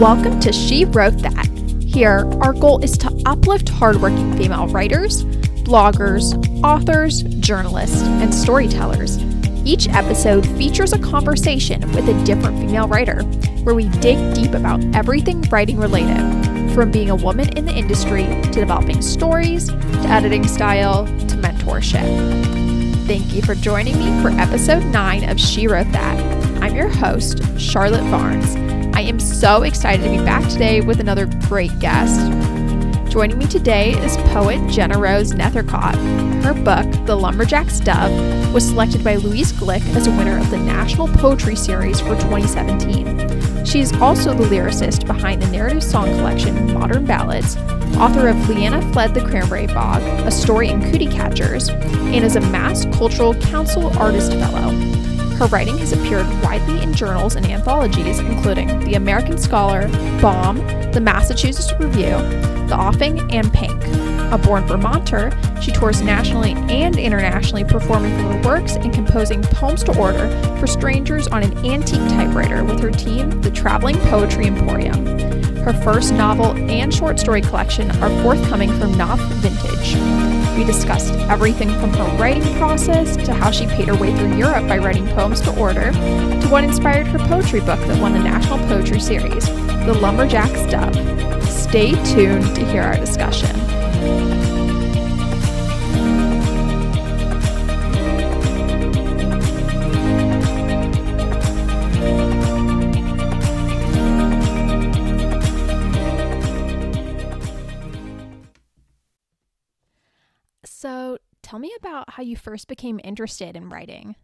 Welcome to She Wrote That. Here, our goal is to uplift hardworking female writers, bloggers, authors, journalists, and storytellers. Each episode features a conversation with a different female writer, where we dig deep about everything writing related, from being a woman in the industry to developing stories, to editing style, to mentorship. Thank you for joining me for episode 9 of She Wrote That. I'm your host, Charlotte Barnes. I am so excited to be back today with another great guest. Joining me today is poet Jenna Rose Nethercott. Her book, The Lumberjack's Dove, was selected by Louise Glück as a winner of the National Poetry Series for 2017. She is also the lyricist behind the narrative song collection Modern Ballads, author of Leanna Fled the Cranberry Bog, a story in Cootie Catchers, and is a Mass Cultural Council Artist Fellow. Her writing has appeared widely in journals and anthologies, including The American Scholar, Bomb, The Massachusetts Review, The Offing, and Pink. A born Vermonter, she tours nationally and internationally performing her works and composing poems to order for strangers on an antique typewriter with her team, the Traveling Poetry Emporium. Her first novel and short story collection are forthcoming from Knopf Vintage. We discussed everything from her writing process to how she paid her way through Europe by writing poems to order to what inspired her poetry book that won the National Poetry Series, The Lumberjack's Dove. Stay tuned to hear our discussion. So, tell me about how you first became interested in writing.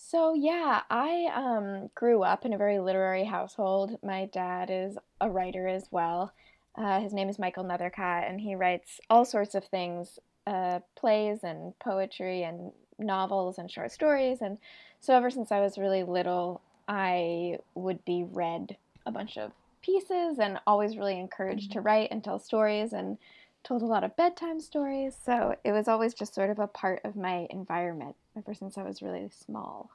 So yeah, I um, grew up in a very literary household. My dad is a writer as well. Uh, his name is Michael Nethercott, and he writes all sorts of things, uh, plays and poetry and novels and short stories. And so ever since I was really little, I would be read a bunch of pieces and always really encouraged to write and tell stories and told a lot of bedtime stories. So it was always just sort of a part of my environment ever since I was really small.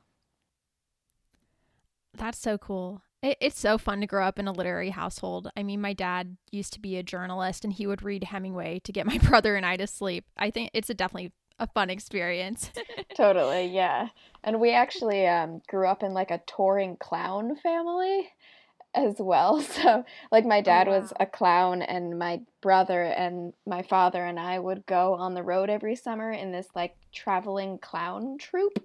That's so cool. It, it's so fun to grow up in a literary household. I mean, my dad used to be a journalist and he would read Hemingway to get my brother and I to sleep. I think it's a definitely a fun experience. totally, yeah. And we actually um, grew up in like a touring clown family as well. So, like, my oh, dad oh, wow. was a clown, and my brother and my father and I would go on the road every summer in this like traveling clown troupe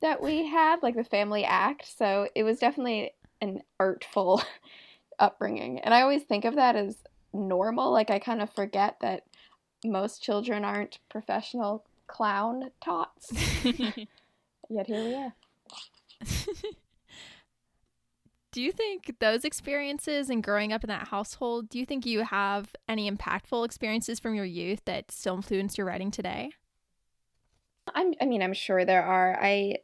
that we had, like the family act. So it was definitely an artful upbringing. And I always think of that as normal. Like I kind of forget that most children aren't professional clown tots. Yet here we are. Do you think those experiences and growing up in that household, do you think you have any impactful experiences from your youth that still influence your writing today? I'm, I mean, I'm sure there are. I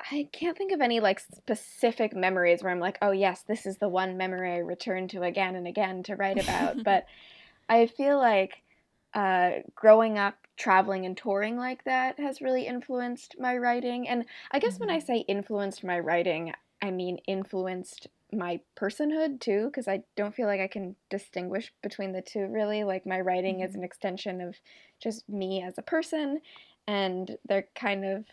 I can't think of any like specific memories where I'm like, oh yes, this is the one memory I return to again and again to write about. but I feel like uh, growing up traveling and touring like that has really influenced my writing. And I guess mm-hmm. when I mm-hmm. say influenced my writing, I mean influenced my personhood too, because I don't feel like I can distinguish between the two really. Like my writing mm-hmm. is an extension of just me as a person, and they're kind of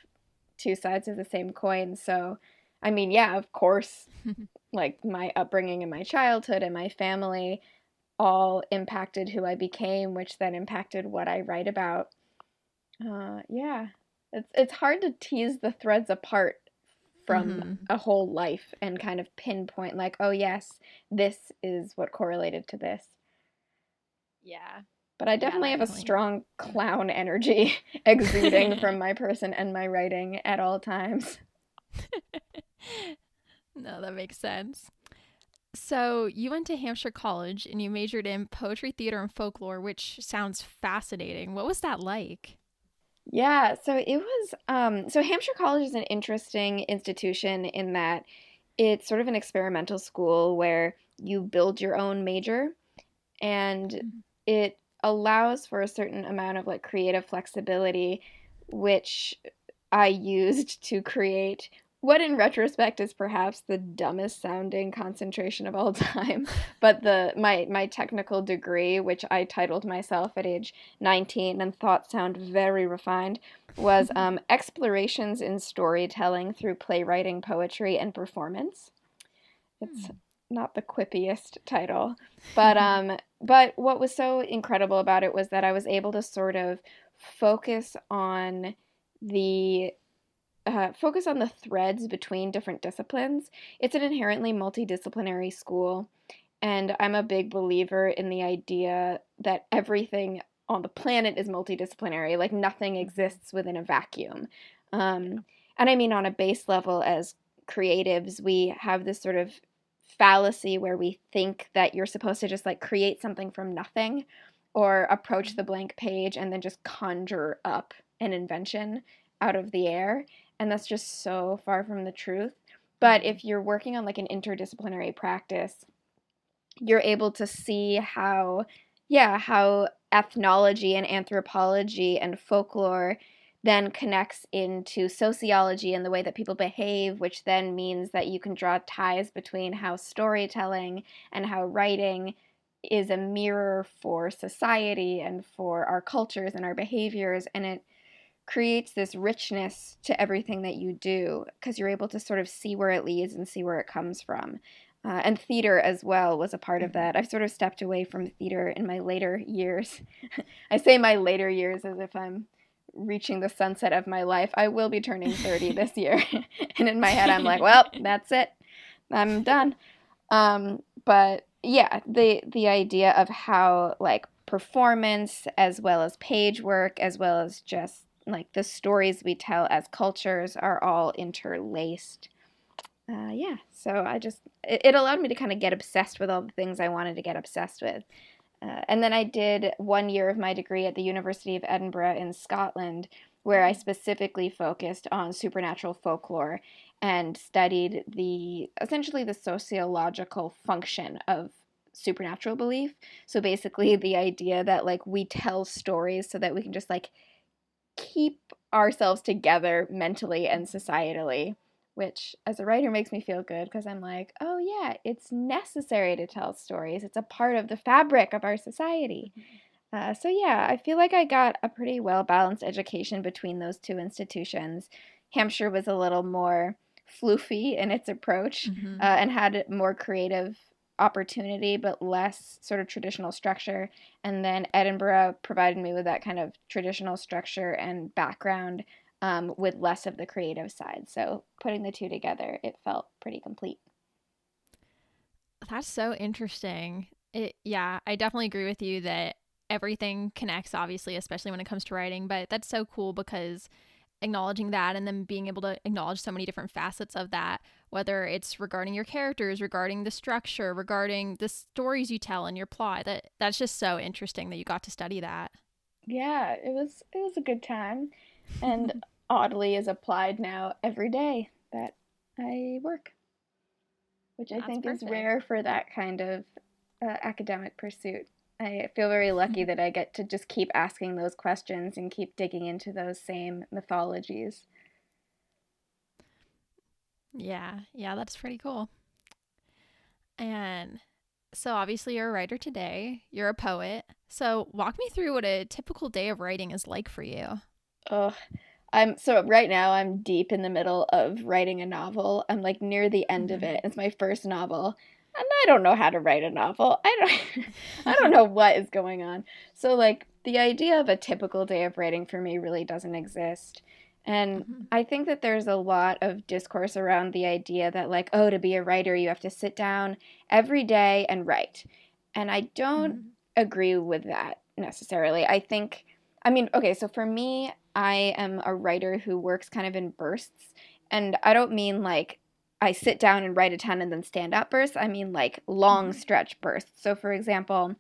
two sides of the same coin. So, I mean, yeah, of course, like my upbringing and my childhood and my family all impacted who I became, which then impacted what I write about. Uh, yeah, it's it's hard to tease the threads apart from mm-hmm. a whole life and kind of pinpoint like, oh yes, this is what correlated to this. Yeah, but I definitely yeah, have definitely. a strong clown energy exuding from my person and my writing at all times. no, that makes sense. So, you went to Hampshire College and you majored in poetry, theater, and folklore, which sounds fascinating. What was that like? Yeah, so it was um so Hampshire College is an interesting institution in that it's sort of an experimental school where you build your own major and mm-hmm. it allows for a certain amount of like creative flexibility, which I used to create what in retrospect is perhaps the dumbest sounding concentration of all time but the my my technical degree which i titled myself at age 19 and thought sound very refined was um, explorations in storytelling through playwriting poetry and performance it's hmm. not the quippiest title but um but what was so incredible about it was that i was able to sort of focus on the uh, focus on the threads between different disciplines. It's an inherently multidisciplinary school, and I'm a big believer in the idea that everything on the planet is multidisciplinary. Like nothing exists within a vacuum. Um, and I mean, on a base level, as creatives, we have this sort of fallacy where we think that you're supposed to just like create something from nothing or approach the blank page and then just conjure up an invention out of the air and that's just so far from the truth. But if you're working on like an interdisciplinary practice, you're able to see how, yeah, how ethnology and anthropology and folklore then connects into sociology and the way that people behave, which then means that you can draw ties between how storytelling and how writing is a mirror for society and for our cultures and our behaviors. And it creates this richness to everything that you do because you're able to sort of see where it leads and see where it comes from. Uh, and theater as well was a part of mm-hmm. that. I've sort of stepped away from theater in my later years. I say my later years as if I'm reaching the sunset of my life. I will be turning 30 this year. and in my head, I'm like, well, that's it. I'm done. Um, but yeah, the the idea of how like performance as well as page work as well as just like the stories we tell as cultures are all interlaced. Uh, yeah, so I just it, it, allowed me to kind of get obsessed with all the things I wanted to get obsessed with. Uh, and then I did one year of my degree at the University of Edinburgh in Scotland, where I specifically focused on supernatural folklore and studied the essentially the sociological function of supernatural belief. So basically, the idea that like we tell stories so that we can just like keep ourselves together mentally and societally, which as a writer makes me feel good because I'm like, oh yeah, it's necessary to tell stories. It's a part of the fabric of our society. Mm-hmm. Uh, so yeah, I feel like I got a pretty well balanced education between those two institutions. Hampshire was a little more floofy in its approach mm-hmm. uh, and had more creative opportunity but less sort of traditional structure. And then edinburgh provided me with that kind of traditional structure and background um, with less of the creative side. So putting the two together it felt pretty complete. That's so interesting. It, yeah i definitely agree with you that everything connects obviously especially when it comes to writing but that's so cool because acknowledging that and then being able to acknowledge so many different facets of that whether it's regarding your characters regarding the structure regarding the stories you tell and your plot that that's just so interesting that you got to study that yeah it was it was a good time and oddly is applied now every day that i work which i that's think perfect. is rare for that kind of uh, academic pursuit I feel very lucky that I get to just keep asking those questions and keep digging into those same mythologies. Yeah, yeah, that's pretty cool. And so obviously you're a writer today, you're a poet. So walk me through what a typical day of writing is like for you. Oh, I'm so right now I'm deep in the middle of writing a novel. I'm like near the end mm-hmm. of it. It's my first novel and I don't know how to write a novel. I don't I don't know what is going on. So like the idea of a typical day of writing for me really doesn't exist. And mm-hmm. I think that there's a lot of discourse around the idea that like oh to be a writer you have to sit down every day and write. And I don't mm-hmm. agree with that necessarily. I think I mean, okay, so for me, I am a writer who works kind of in bursts. And I don't mean like I sit down and write a ton and then stand up bursts. I mean like long mm-hmm. stretch bursts. So for example,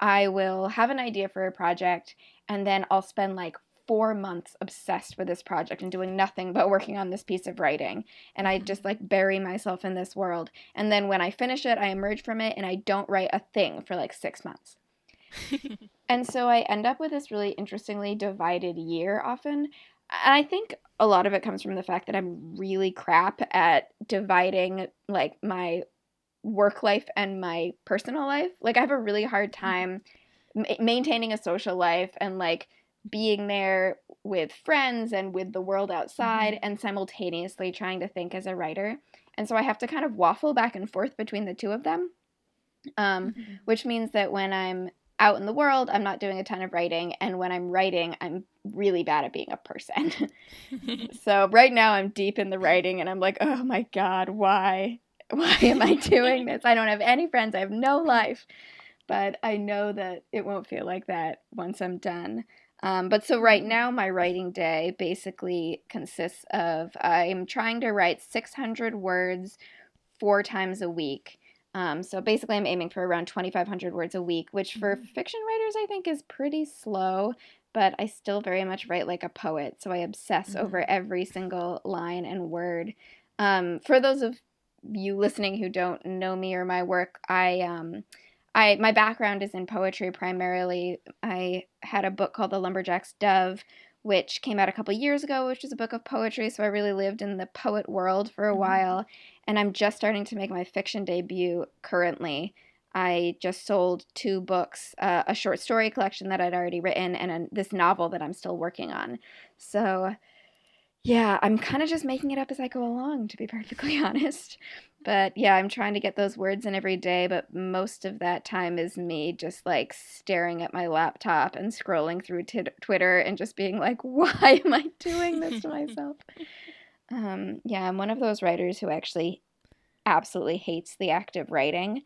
I will have an idea for a project and then I'll spend like four months obsessed with this project and doing nothing but working on this piece of writing. And I just like bury myself in this world. And then when I finish it, I emerge from it and I don't write a thing for like six months. and so I end up with this really interestingly divided year often And I think a lot of it comes from the fact that I'm really crap at dividing like my work life and my personal life. Like I have a really hard mm-hmm. time ma- maintaining a social life and like being there with friends and with the world outside mm-hmm. and simultaneously trying to think as a writer. And so I have to kind of waffle back and forth between the two of them. Um, mm-hmm. which means that when I'm out in the world, I'm not doing a ton of writing. And when I'm writing, I'm really bad at being a person. so right now I'm deep in the writing and I'm like, oh my God, why? Why am I doing this? I don't have any friends. I have no life. But I know that it won't feel like that once I'm done. Um, but so right now, my writing day basically consists of I'm trying to write 600 words four times a week. Um, so basically, I'm aiming for around 2,500 words a week, which for mm-hmm. fiction writers, I think is pretty slow, but I still very much write like a poet. So I obsess mm-hmm. over every single line and word. Um, for those of you listening who don't know me or my work, I. I my background is in poetry primarily. I had a book called The Lumberjack's Dove, which came out a couple years ago, which is a book of poetry. So I really lived in the poet world for a mm-hmm. while and I'm just starting to make my fiction debut currently. I just sold two books, uh, a short story collection that I'd already written, and a, this novel that I'm still working on. So, yeah, I'm kind of just making it up as I go along, to be perfectly honest. But yeah, I'm trying to get those words in every day, but most of that time is me just like staring at my laptop and scrolling through t- Twitter and just being like, why am I doing this to myself? Um, yeah, I'm one of those writers who actually absolutely hates the act of writing,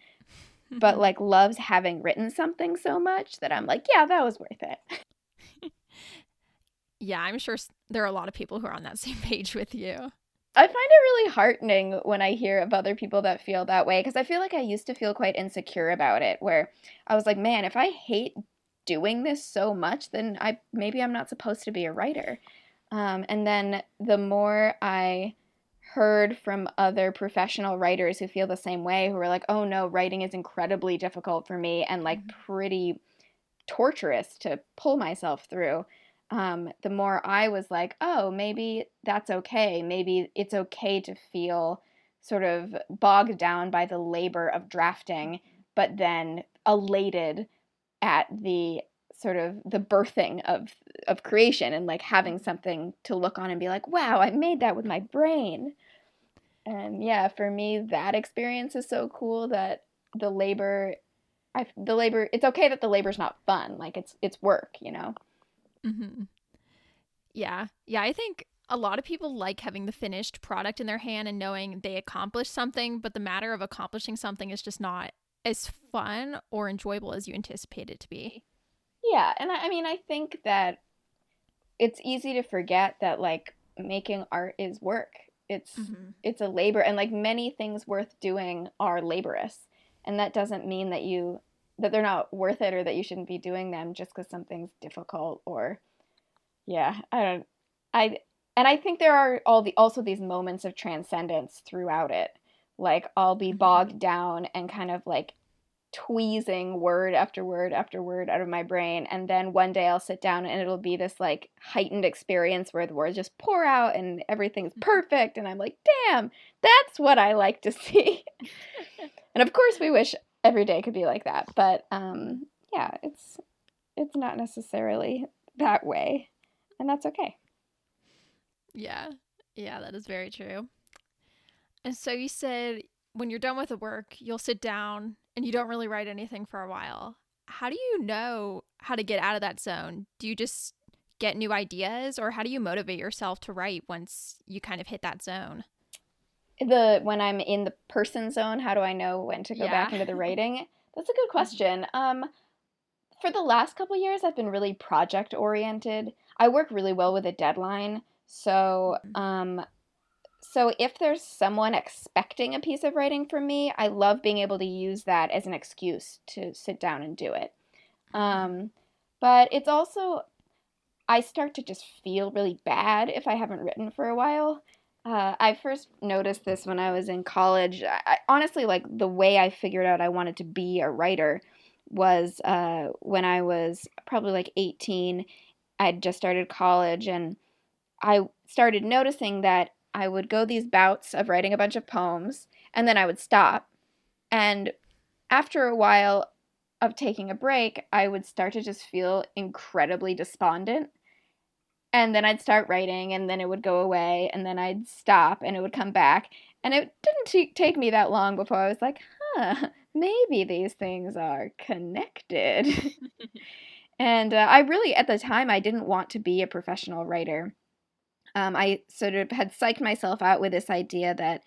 but like loves having written something so much that I'm like, yeah, that was worth it. Yeah, I'm sure there are a lot of people who are on that same page with you. I find it really heartening when I hear of other people that feel that way because I feel like I used to feel quite insecure about it where I was like, man, if I hate doing this so much, then I maybe I'm not supposed to be a writer. Um, and then the more I heard from other professional writers who feel the same way, who are like, oh no, writing is incredibly difficult for me and like mm-hmm. pretty torturous to pull myself through. Um, the more I was like, oh, maybe that's okay. Maybe it's okay to feel sort of bogged down by the labor of drafting, but then elated at the sort of the birthing of of creation and like having something to look on and be like, wow, I made that with my brain. And yeah, for me, that experience is so cool that the labor, I the labor. It's okay that the labor's not fun. Like it's it's work, you know. Mm-hmm. Yeah, yeah. I think a lot of people like having the finished product in their hand and knowing they accomplished something, but the matter of accomplishing something is just not as fun or enjoyable as you anticipate it to be. Yeah, and I, I mean, I think that it's easy to forget that like making art is work. It's mm-hmm. it's a labor, and like many things worth doing are laborious, and that doesn't mean that you that they're not worth it or that you shouldn't be doing them just because something's difficult or yeah i don't i and i think there are all the also these moments of transcendence throughout it like i'll be mm-hmm. bogged down and kind of like tweezing word after word after word out of my brain and then one day I'll sit down and it'll be this like heightened experience where the words just pour out and everything's mm-hmm. perfect and I'm like damn that's what I like to see and of course we wish every day could be like that. But um yeah it's it's not necessarily that way. And that's okay. Yeah. Yeah that is very true. And so you said when you're done with the work you'll sit down and you don't really write anything for a while, how do you know how to get out of that zone? Do you just get new ideas or how do you motivate yourself to write once you kind of hit that zone? The when I'm in the person zone, how do I know when to go yeah. back into the writing? That's a good mm-hmm. question. Um for the last couple years I've been really project oriented. I work really well with a deadline. So, mm-hmm. um so if there's someone expecting a piece of writing from me, I love being able to use that as an excuse to sit down and do it. Um, but it's also, I start to just feel really bad if I haven't written for a while. Uh, I first noticed this when I was in college. I, honestly, like the way I figured out I wanted to be a writer was uh, when I was probably like 18. I'd just started college and I started noticing that I would go these bouts of writing a bunch of poems and then I would stop. And after a while of taking a break, I would start to just feel incredibly despondent. And then I'd start writing and then it would go away and then I'd stop and it would come back. And it didn't t- take me that long before I was like, huh, maybe these things are connected. and uh, I really, at the time, I didn't want to be a professional writer. Um, I sort of had psyched myself out with this idea that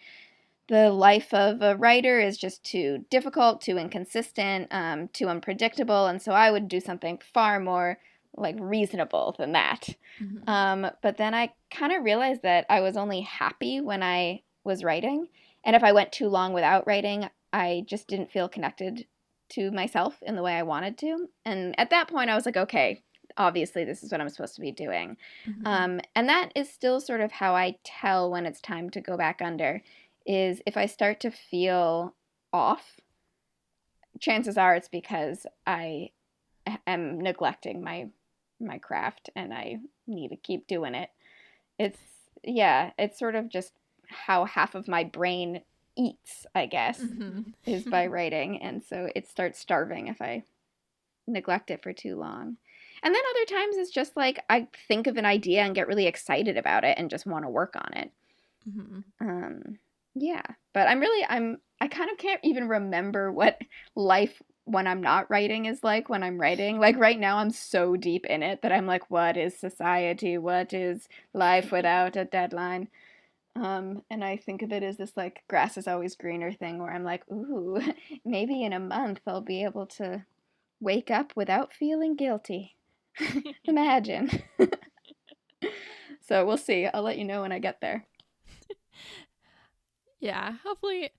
the life of a writer is just too difficult, too inconsistent, um, too unpredictable, and so I would do something far more like reasonable than that. Mm-hmm. Um, but then I kind of realized that I was only happy when I was writing, and if I went too long without writing, I just didn't feel connected to myself in the way I wanted to. And at that point, I was like, okay, obviously this is what I'm supposed to be doing. Mm-hmm. Um, and that is still sort of how I tell when it's time to go back under is if I start to feel off, chances are it's because I am neglecting my my craft and I need to keep doing it. It's yeah, it's sort of just how half of my brain eats, I guess, mm-hmm. is by writing. And so it starts starving if I neglect it for too long. And then other times it's just like I think of an idea and get really excited about it and just want to work on it. Mm-hmm. Um, yeah, but I'm really I'm I kind of can't even remember what life when I'm not writing is like when I'm writing. Like right now I'm so deep in it that I'm like what is society? What is life without a deadline? Um, and I think of it as this like grass is always greener thing where I'm like, ooh, maybe in a month I'll be able to wake up without feeling guilty. Imagine. so we'll see. I'll let you know when I get there. yeah, hopefully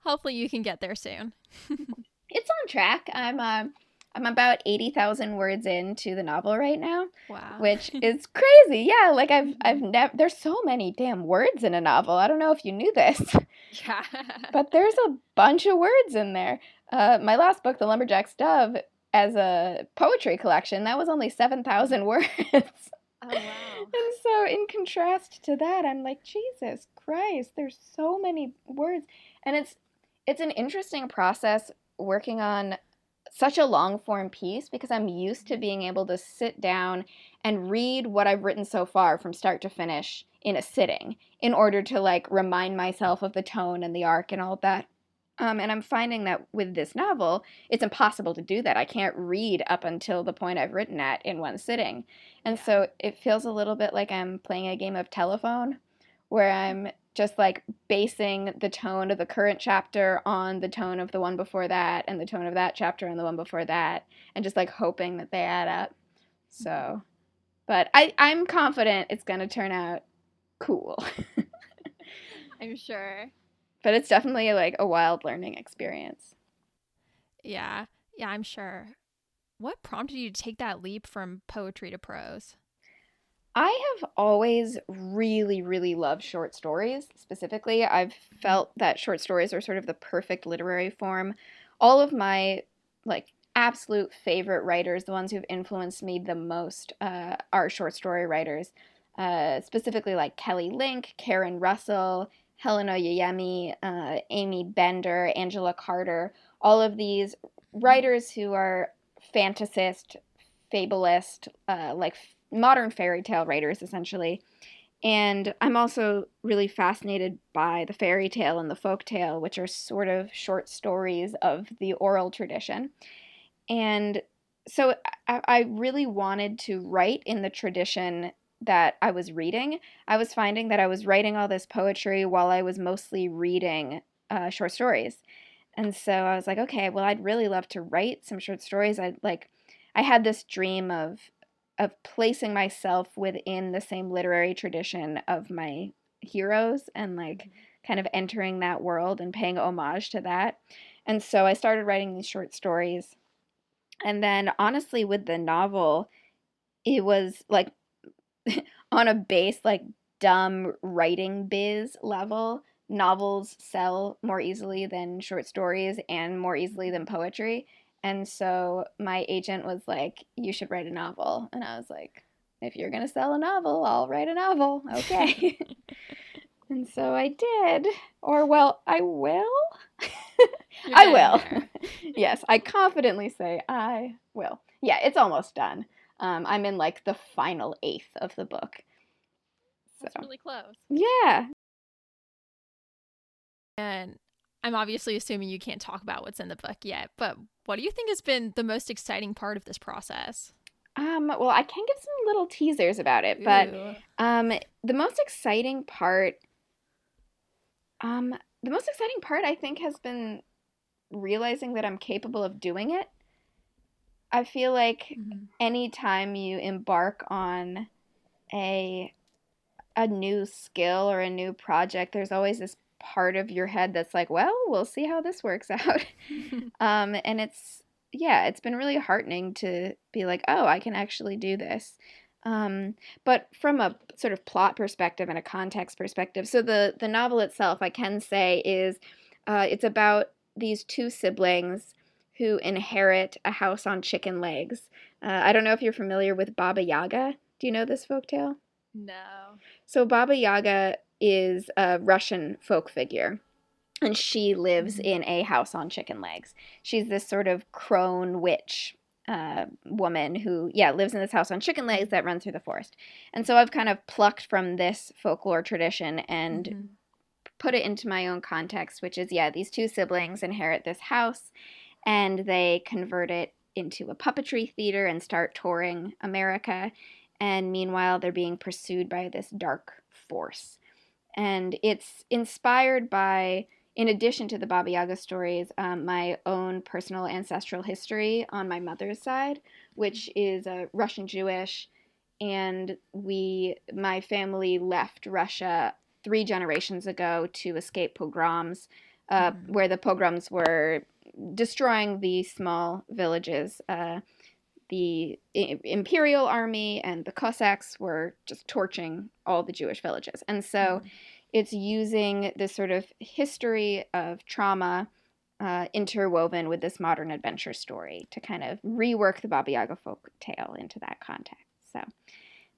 hopefully you can get there soon. It's on track. I'm uh, I'm about 80,000 words into the novel right now. Wow. Which is crazy. Yeah, like I've I've never there's so many damn words in a novel. I don't know if you knew this. Yeah. but there's a bunch of words in there. Uh, my last book, The Lumberjack's Dove, as a poetry collection, that was only 7,000 words. Oh, wow. and so, in contrast to that, I'm like, Jesus Christ, there's so many words. And it's it's an interesting process working on such a long form piece because I'm used to being able to sit down and read what I've written so far from start to finish in a sitting in order to like remind myself of the tone and the arc and all that. Um, and I'm finding that with this novel, it's impossible to do that. I can't read up until the point I've written at in one sitting. And so it feels a little bit like I'm playing a game of telephone where I'm just like basing the tone of the current chapter on the tone of the one before that and the tone of that chapter and the one before that and just like hoping that they add up. So, but I, I'm confident it's going to turn out cool. I'm sure but it's definitely like a wild learning experience. Yeah. Yeah, I'm sure. What prompted you to take that leap from poetry to prose? I have always really, really loved short stories. Specifically, I've felt that short stories are sort of the perfect literary form. All of my like absolute favorite writers, the ones who've influenced me the most, uh, are short story writers. Uh, specifically, like Kelly Link, Karen Russell, Helen Oyeyemi, uh, Aimee Bender, Angela Carter, all of these writers who are fantasist, fabulist, uh, like modern fairy tale writers, essentially. And I'm also really fascinated by the fairy tale and the folk tale, which are sort of short stories of the oral tradition. And so I, I really wanted to write in the tradition that I was reading, I was finding that I was writing all this poetry while I was mostly reading uh, short stories. And so I was like, okay, well, I'd really love to write some short stories. I like, I had this dream of of placing myself within the same literary tradition of my heroes and like mm-hmm. kind of entering that world and paying homage to that. And so I started writing these short stories. And then honestly with the novel, it was like on a base like dumb writing biz level, novels sell more easily than short stories and more easily than poetry. And so my agent was like, You should write a novel. And I was like, if you're going to sell a novel, I'll write a novel. Okay. and so I did. Or, well, I will. I will. yes, I confidently say I will. Yeah, it's almost done. Um, I'm in like the final eighth of the book. So. That's really close. Yeah. And I'm obviously assuming you can't talk about what's in the book yet, but what do you think has been the most exciting part of this process? Um, well, I can give some little teasers about it, but um, the most exciting part, um, the most exciting part, I think, has been realizing that I'm capable of doing it. I feel like mm-hmm. anytime you embark on a a new skill or a new project, there's always this part of your head that's like, well, we'll see how this works out. um, and it's, yeah, it's been really heartening to be like, oh, I can actually do this. Um, but from a sort of plot perspective and a context perspective, so the the novel itself, I can say, is uh, it's about these two siblings who inherit a house on chicken legs. Uh, I don't know if you're familiar with Baba Yaga. Do you know this folk tale? No. So Baba Yaga is a Russian folk figure. And she lives mm-hmm. in a house on chicken legs. She's this sort of crone witch uh, woman who, yeah, lives in this house on chicken legs that runs through the forest. And so I've kind of plucked from this folklore tradition and mm-hmm. put it into my own context, which is, yeah, these two siblings inherit this house and they convert it into a puppetry theater and start touring America. And meanwhile, they're being pursued by this dark force and it's inspired by in addition to the Baba Yaga stories, um, my own personal ancestral history on my mother's side, which is uh, Russian Jewish, and we, my family left Russia three generations ago to escape pogroms, uh, mm-hmm. where the pogroms were destroying the small villages. Uh, the imperial army and the Cossacks were just torching all the Jewish villages. And so mm-hmm. it's using this sort of history of trauma uh, interwoven with this modern adventure story to kind of rework the Baba Yaga folk tale into that context. So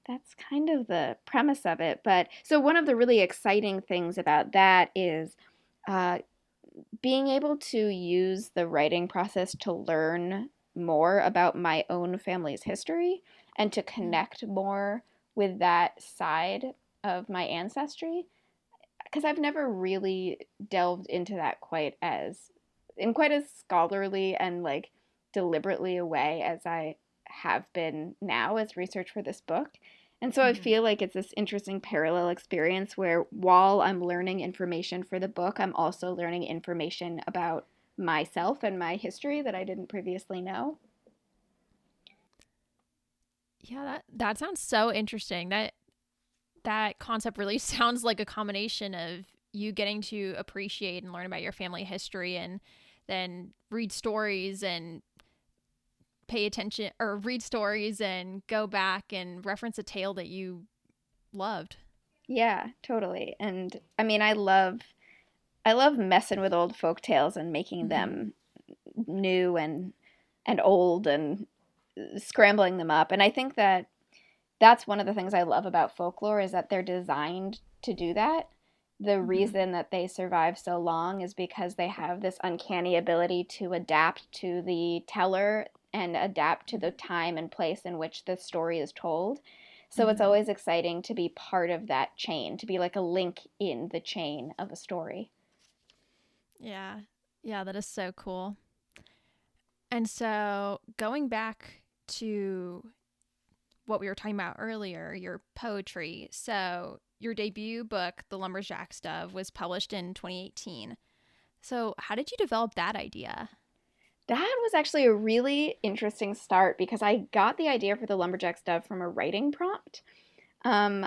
that's kind of the premise of it. But so one of the really exciting things about that is uh, being able to use the writing process to learn more about my own family's history and to mm-hmm. connect more with that side of my ancestry because I've never really delved into that quite as in quite as scholarly and like deliberately a way as I have been now as research for this book. And so I mm-hmm. feel like it's this interesting parallel experience where while I'm learning information for the book, I'm also learning information about myself and my history that I didn't previously know. Yeah, that that sounds so interesting. That that concept really sounds like a combination of you getting to appreciate and learn about your family history and then read stories and pay attention or read stories and go back and reference a tale that you loved. Yeah, totally. And I mean, I love I love messing with old folk tales and making mm-hmm. them new and and old and scrambling them up. And I think that that's one of the things I love about folklore is that they're designed to do that. The mm-hmm. reason that they survive so long is because they have this uncanny ability to adapt to the teller and adapt to the time and place in which the story is told. So mm-hmm. it's always exciting to be part of that chain, to be like a link in the chain of a story. Yeah. Yeah, that is so cool. And so going back to what we were talking about earlier, your poetry. So your debut book, The Lumberjack's Dove, was published in 2018. So how did you develop that idea? That was actually a really interesting start because I got the idea for The Lumberjack's Dove from a writing prompt. Um,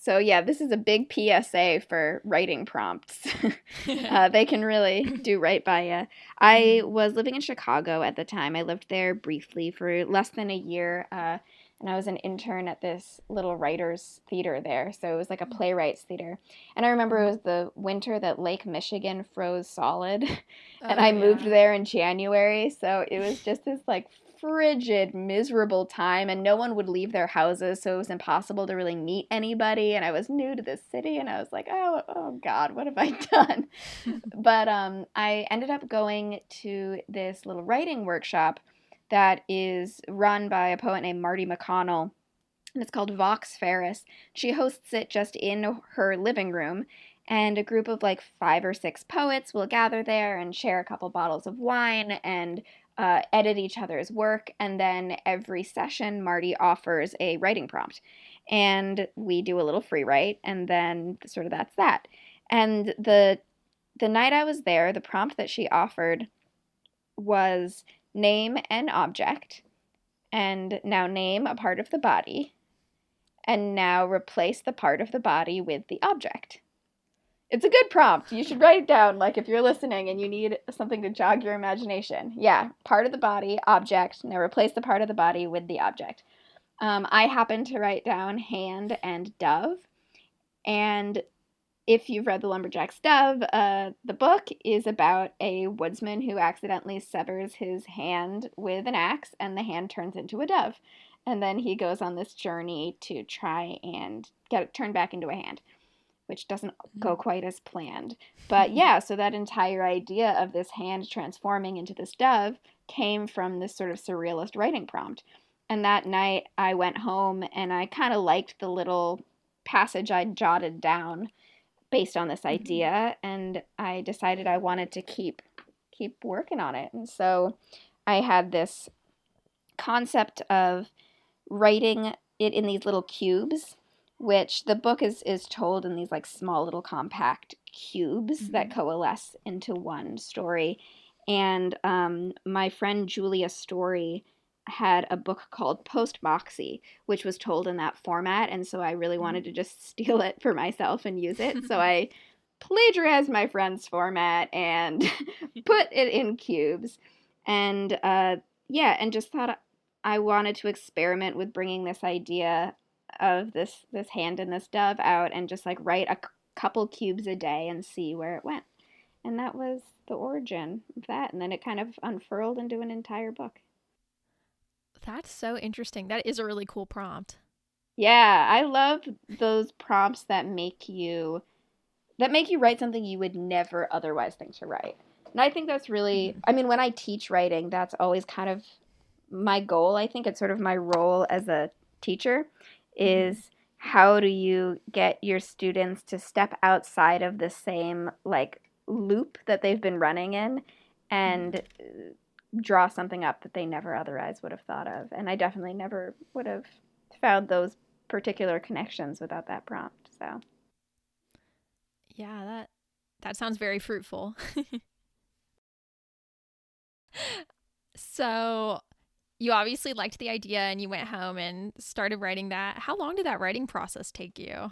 so yeah, this is a big PSA for writing prompts. uh, they can really do right by you. I mm-hmm. was living in Chicago at the time. I lived there briefly for less than a year, uh, and I was an intern at this little writers theater there. So it was like a mm. playwrights theater. And I remember it mm-hmm. was the winter that Lake Michigan froze solid, and oh, I moved there in January. So it was just this like frigid, miserable time, and no one would leave their houses, so it was impossible to really meet anybody. And I was new to this city, and I was like, oh, oh God, what have I done? but um, I ended up going to this little writing workshop that is run by a poet named Marty McConnell, and it's called Vox Ferus. She hosts it just in her living room, and a group of like five or six poets will gather there and share a couple bottles of wine and uh, edit each other's work. And then every session, Marty offers a writing prompt. And we do a little free write, and then sort of that's that. And the the night I was there, the prompt that she offered was name an object, and now name a part of the body, and now replace the part of the body with the object. It's a good prompt. You should write it down, like if you're listening and you need something to jog your imagination. Yeah, part of the body, object. Now replace the part of the body with the object. Um, I happen to write down hand and dove. And if you've read The Lumberjack's Dove, uh, the book is about a woodsman who accidentally severs his hand with an axe and the hand turns into a dove. And then he goes on this journey to try and get it turned back into a hand which doesn't go mm-hmm. quite as planned. But yeah, so that entire idea of this hand transforming into this dove came from this sort of surrealist writing prompt. And that night I went home and I kind of liked the little passage I jotted down based on this mm-hmm. idea and I decided I wanted to keep keep working on it. And so I had this concept of writing it in these little cubes which the book is is told in these like small little compact cubes mm-hmm. that coalesce into one story. And um, my friend Julia Story had a book called Post Moxie, which was told in that format, and so I really mm-hmm. wanted to just steal it for myself and use it. so I plagiarized my friend's format and put it in cubes, and uh, yeah, and just thought I wanted to experiment with bringing this idea of this this hand and this dove out and just like write a c- couple cubes a day and see where it went. And that was the origin of that. And then it kind of unfurled into an entire book. That's so interesting. That is a really cool prompt. Yeah, I love those prompts that make you that make you write something you would never otherwise think to write. And I think that's really mm-hmm. I mean when I teach writing, that's always kind of my goal. I think it's sort of my role as a teacher. Is how do you get your students to step outside of the same like loop that they've been running in and mm-hmm. draw something up that they never otherwise would have thought of? And i definitely never would have found those particular connections without that prompt so. Yeah that that sounds very fruitful. So you obviously liked the idea and you went home and started writing that. How long did that writing process take you?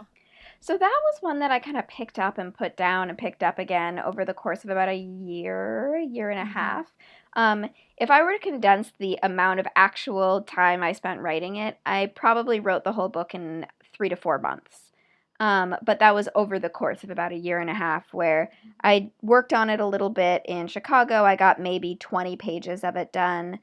So that was one that I kind of picked up and put down and picked up again over the course of about a year, year and a mm-hmm. half. Um, if I were to condense the amount of actual time I spent writing it, I probably wrote the whole book in three to four months. Um, but that was over the course of about a year and a half where I worked on it a little bit in Chicago. I got maybe 20 pages of it done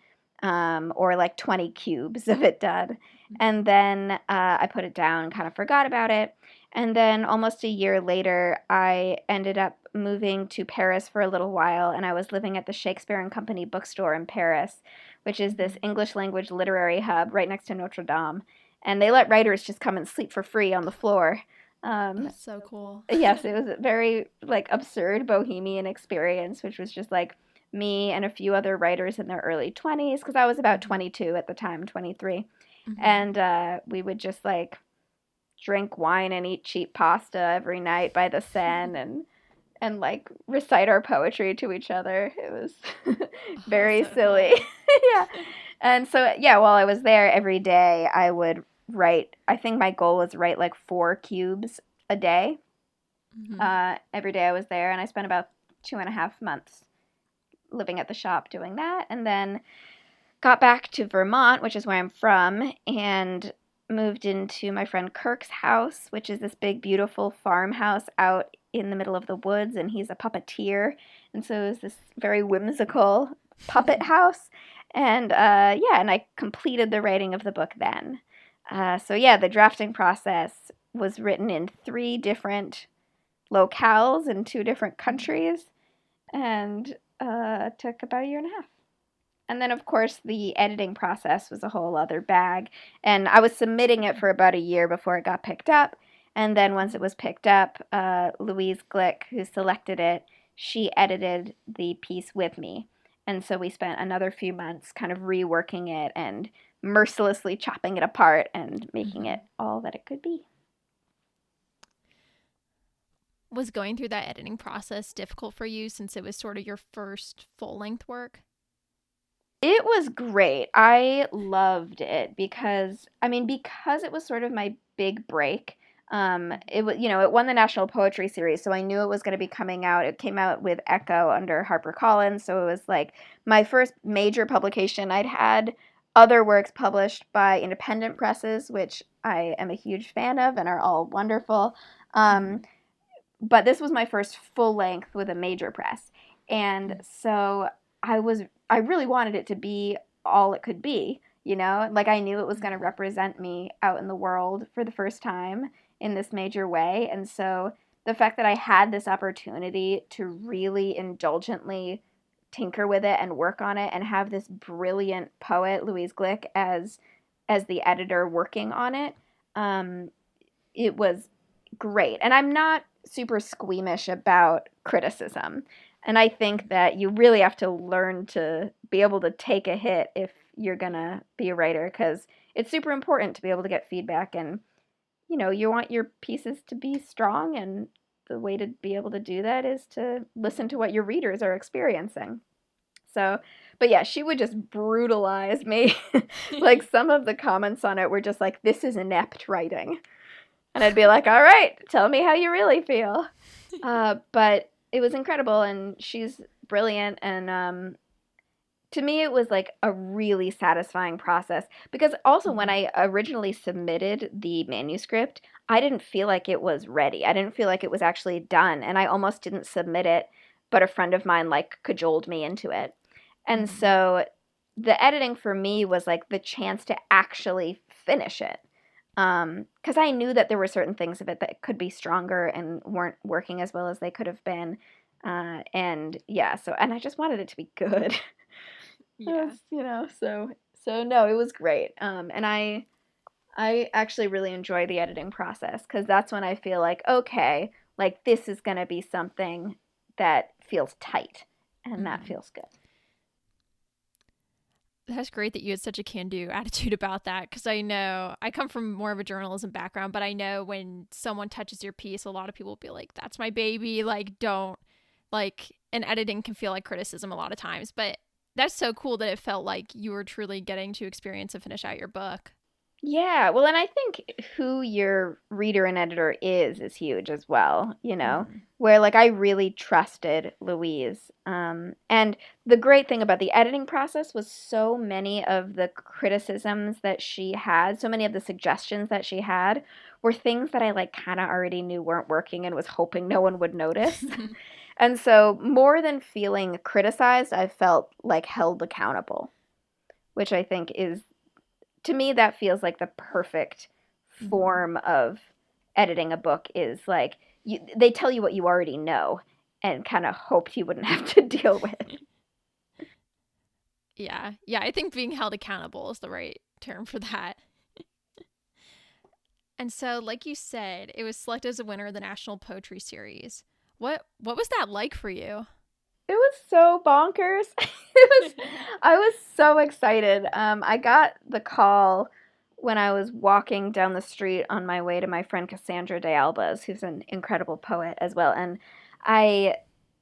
um, or like 20 cubes of it done. Mm-hmm. And then uh, I put it down and kind of forgot about it. And then almost a year later, I ended up moving to Paris for a little while, and I was living at the Shakespeare and Company bookstore in Paris, which is this mm-hmm. English language literary hub right next to Notre Dame. And they let writers just come and sleep for free on the floor. Um, That's so cool. yes, it was a very like absurd bohemian experience, which was just like me and a few other writers in their early 20s because I was about mm-hmm. 22 at the time, 23. Mm-hmm. And uh, we would just like drink wine and eat cheap pasta every night by the Seine and and like recite our poetry to each other. It was very oh, silly. yeah. And so yeah, while I was there every day, I would write. I think my goal was write like four cubes a day. Mm-hmm. Uh, every day I was there, and I spent about two and a half months living at the shop doing that. And then got back to Vermont, which is where I'm from, and moved into my friend Kirk's house, which is this big, beautiful farmhouse out in the middle of the woods. And he's a puppeteer. And so it was this very whimsical puppet house. And uh, yeah, and I completed the writing of the book then. Uh, so yeah, the drafting process was written in three different locales in two different countries and uh, took about a year and a half. And then, of course, the editing process was a whole other bag. And I was submitting it for about a year before it got picked up. And then, once it was picked up, uh, Louise Glück, who selected it, she edited the piece with me. And so we spent another few months kind of reworking it and mercilessly chopping it apart and making mm-hmm. it all that it could be. Was going through that editing process difficult for you since it was sort of your first full length work? It was great. I loved it because, I mean, because it was sort of my big break. Um, it was, you know, it won the National Poetry Series, so I knew it was going to be coming out. It came out with Ecco under HarperCollins, so it was like my first major publication. I'd had other works published by independent presses, which I am a huge fan of and are all wonderful. Um, mm-hmm. But this was my first full length with a major press, and so I was I really wanted it to be all it could be, you know? Like I knew it was going to represent me out in the world for the first time in this major way. And so the fact that I had this opportunity to really indulgently tinker with it and work on it and have this brilliant poet Louise Glück as as the editor working on it um, it was great and i'm not super squeamish about criticism and I think that you really have to learn to be able to take a hit if you're going to be a writer because it's super important to be able to get feedback and you know, you want your pieces to be strong and the way to be able to do that is to listen to what your readers are experiencing. So, but yeah, she would just brutalize me. like some of the comments on it were just like, this is inept writing. And I'd be like, all right, tell me how you really feel. Uh, but it was incredible and she's brilliant and um, to me it was like a really satisfying process because also when mm-hmm. I originally submitted the manuscript, I didn't feel like it was ready. I didn't feel like it was actually done and I almost didn't submit it, but a friend of mine like cajoled me into it. And mm-hmm. so the editing for me was like the chance to actually finish it because um, I knew that there were certain things of it that could be stronger and weren't working as well as they could have been. Uh, and yeah, so and I just wanted it to be good. yeah, you know, so so no, it was great. Um, and I I actually really enjoy the editing process because that's when I feel like okay, like this is gonna be something that feels tight, and mm-hmm. that feels good that's great that you had such a can do attitude about that because I know I come from more of a journalism background, but I know when someone touches your piece, a lot of people will be like, that's my baby. Like, don't, like, and editing can feel like criticism a lot of times, but that's so cool that it felt like you were truly getting to experience and finish out your book. Yeah, well, and I think who your reader and editor is is huge as well, you know, mm-hmm. where like I really trusted Louise. Um, and the great thing about the editing process was so many of the criticisms that she had, so many of the suggestions that she had were things that I like kind of already knew weren't working and was hoping no one would notice. and so, more than feeling criticized, I felt like held accountable, which I think is to me that feels like the perfect mm-hmm. form of editing a book is like you, they tell you what you already know and kind of hoped you wouldn't have to deal with. Yeah. Yeah, I think being held accountable is the right term for that. and so, like you said, it was selected as a winner of the National Poetry Series. What what was that like for you? It was so bonkers. it was I was so excited. Um, I got the call when I was walking down the street on my way to my friend Cassandra de Alba's, who's an incredible poet as well. And I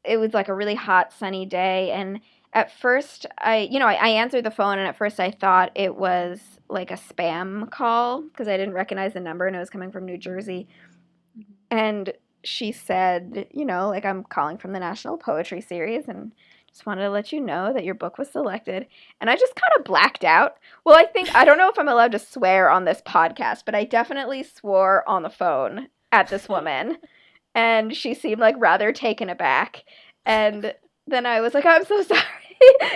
it was like a really hot sunny day and at first I you know, I, I answered the phone and at first I thought it was like a spam call because I didn't recognize the number and it was coming from New Jersey. Mm-hmm. And she said, you know, like I'm calling from the National Poetry Series and just wanted to let you know that your book was selected. And I just kind of blacked out. Well, I think, I don't know if I'm allowed to swear on this podcast, but I definitely swore on the phone at this woman. and she seemed like rather taken aback. And then I was like, I'm so sorry.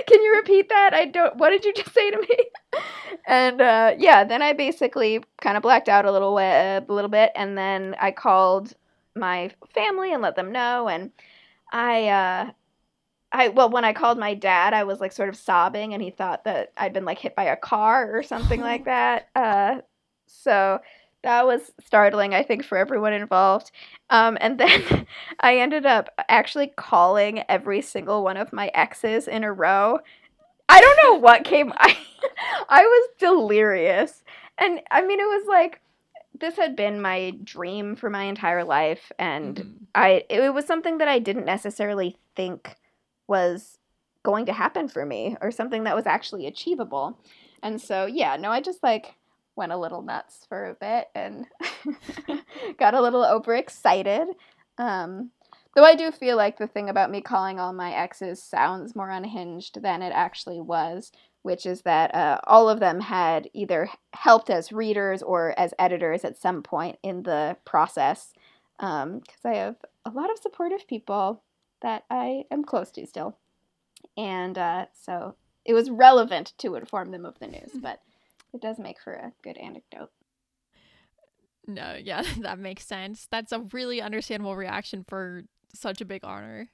can you repeat that? I don't. What did you just say to me? and uh, yeah, then I basically kind of blacked out a little way, a little bit, and then I called my family and let them know, and I. Uh, I well when I called my dad I was like sort of sobbing and he thought that I'd been like hit by a car or something like that. Uh so that was startling, I think, for everyone involved. Um, and then I ended up actually calling every single one of my exes in a row. I don't know what came. I, I was delirious, and I mean, it was like this had been my dream for my entire life, and mm-hmm. I it was something that I didn't necessarily think was going to happen for me or something that was actually achievable. And so, yeah, no, I just like went a little nuts for a bit and got a little overexcited. Um, though I do feel like the thing about me calling all my exes sounds more unhinged than it actually was, which is that uh, all of them had either helped as readers or as editors at some point in the process. Because um, I have a lot of supportive people that I am close to still. And uh, so it was relevant to inform them of the news. But it does make for a good anecdote. No, yeah, that makes sense. That's a really understandable reaction for such a big honor.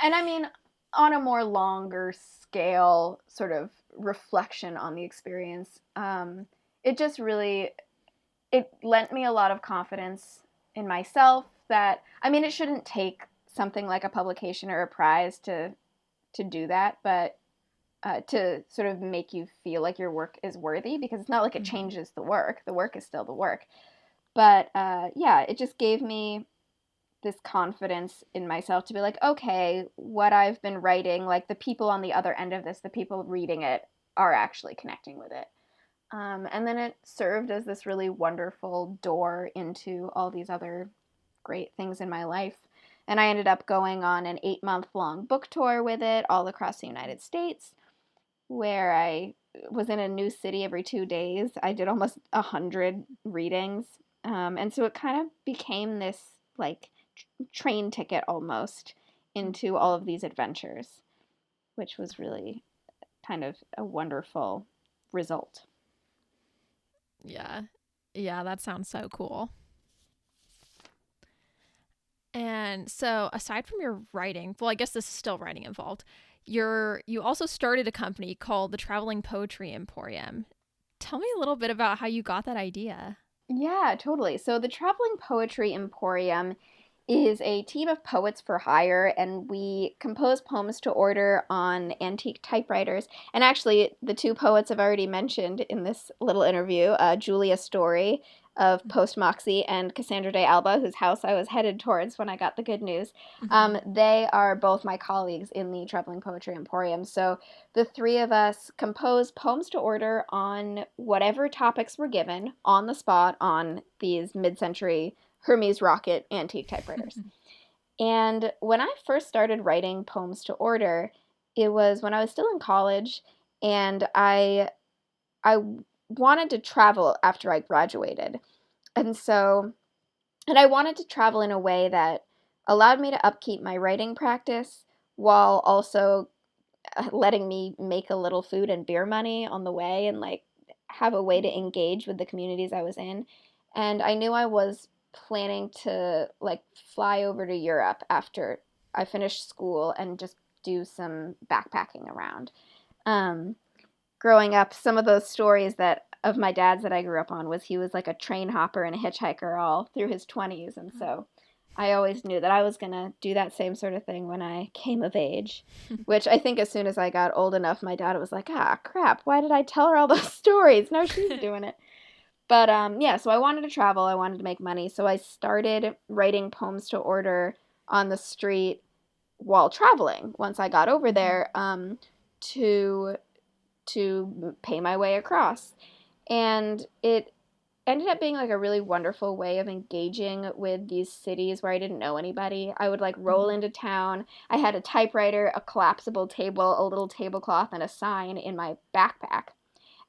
and I mean, on a more longer scale, sort of reflection on the experience, um, it just really it lent me a lot of confidence in myself that I mean it shouldn't take something like a publication or a prize to to do that, but uh, to sort of make you feel like your work is worthy because it's not like it mm-hmm. changes the work. The work is still the work. But uh, yeah, it just gave me this confidence in myself to be like, okay, what I've been writing, like the people on the other end of this, the people reading it, are actually connecting with it. Um, and then it served as this really wonderful door into all these other great things in my life. And I ended up going on an eight month long book tour with it all across the United States where I was in a new city every two days. I did almost a hundred readings, um, and so it kind of became this like train ticket almost hmm. into all of these adventures, which was really kind of a wonderful result. Yeah. Yeah, that sounds so cool. And so, aside from your writing, well, I guess this is still writing involved you're you also started a company called the Traveling Poetry Emporium. Tell me a little bit about how you got that idea. Yeah, totally. So the Traveling Poetry Emporium is a team of poets for hire, and we compose poems to order on antique typewriters. And actually, the two poets I've already mentioned in this little interview, uh, Julia Story of mm-hmm. Post Moxie and Cassandra de Alba, whose house I was headed towards when I got the good news. Mm-hmm. Um, they are both my colleagues in the Traveling Poetry Emporium. So the three of us compose poems to order on whatever topics were given on the spot on these mid century Hermes rocket antique typewriters. and when I first started writing poems to order, it was when I was still in college and I I wanted to travel after I graduated. And so, and I wanted to travel in a way that allowed me to upkeep my writing practice while also uh, letting me make a little food and beer money on the way and like have a way to engage with the communities I was in. And I knew I was planning to like fly over to Europe after I finished school and just do some backpacking around. Um, growing up, some of those stories that of my dad's that I grew up on was he was like a train hopper and a hitchhiker all through his 20s. And so I always knew that I was going to do that same sort of thing when I came of age, which I think as soon as I got old enough, my dad was like, ah, crap, why did I tell her all those stories? No, she's doing it. But um, yeah, so I wanted to travel, I wanted to make money. So I started writing poems to order on the street while traveling once I got over mm-hmm. there um, to to pay my way across. And it ended up being like a really wonderful way of engaging with these cities where I didn't know anybody. I would like roll mm-hmm. into town. I had a typewriter, a collapsible table, a little tablecloth, and a sign in my backpack.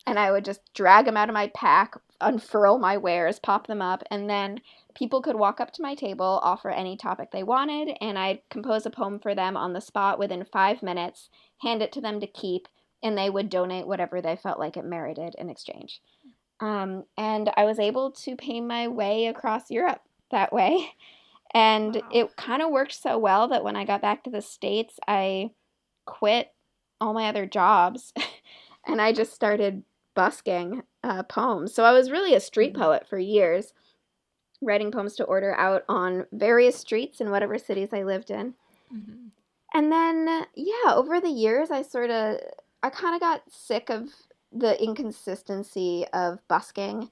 And I would just drag them out of my pack, unfurl my wares, pop them up, and then people could walk up to my table, offer any topic they wanted, and I'd compose a poem for them on the spot within five minutes, hand it to them to keep, and they would donate whatever they felt like it merited in exchange. Um, and I was able to pay my way across Europe that way. And wow. it kind of worked so well that when I got back to the States, I quit all my other jobs and I just started busking uh, poems. So I was really a street mm-hmm. poet for years, writing poems to order out on various streets in whatever cities I lived in. Mm-hmm. And then, yeah, over the years, I sort of, I kind of got sick of the inconsistency of busking.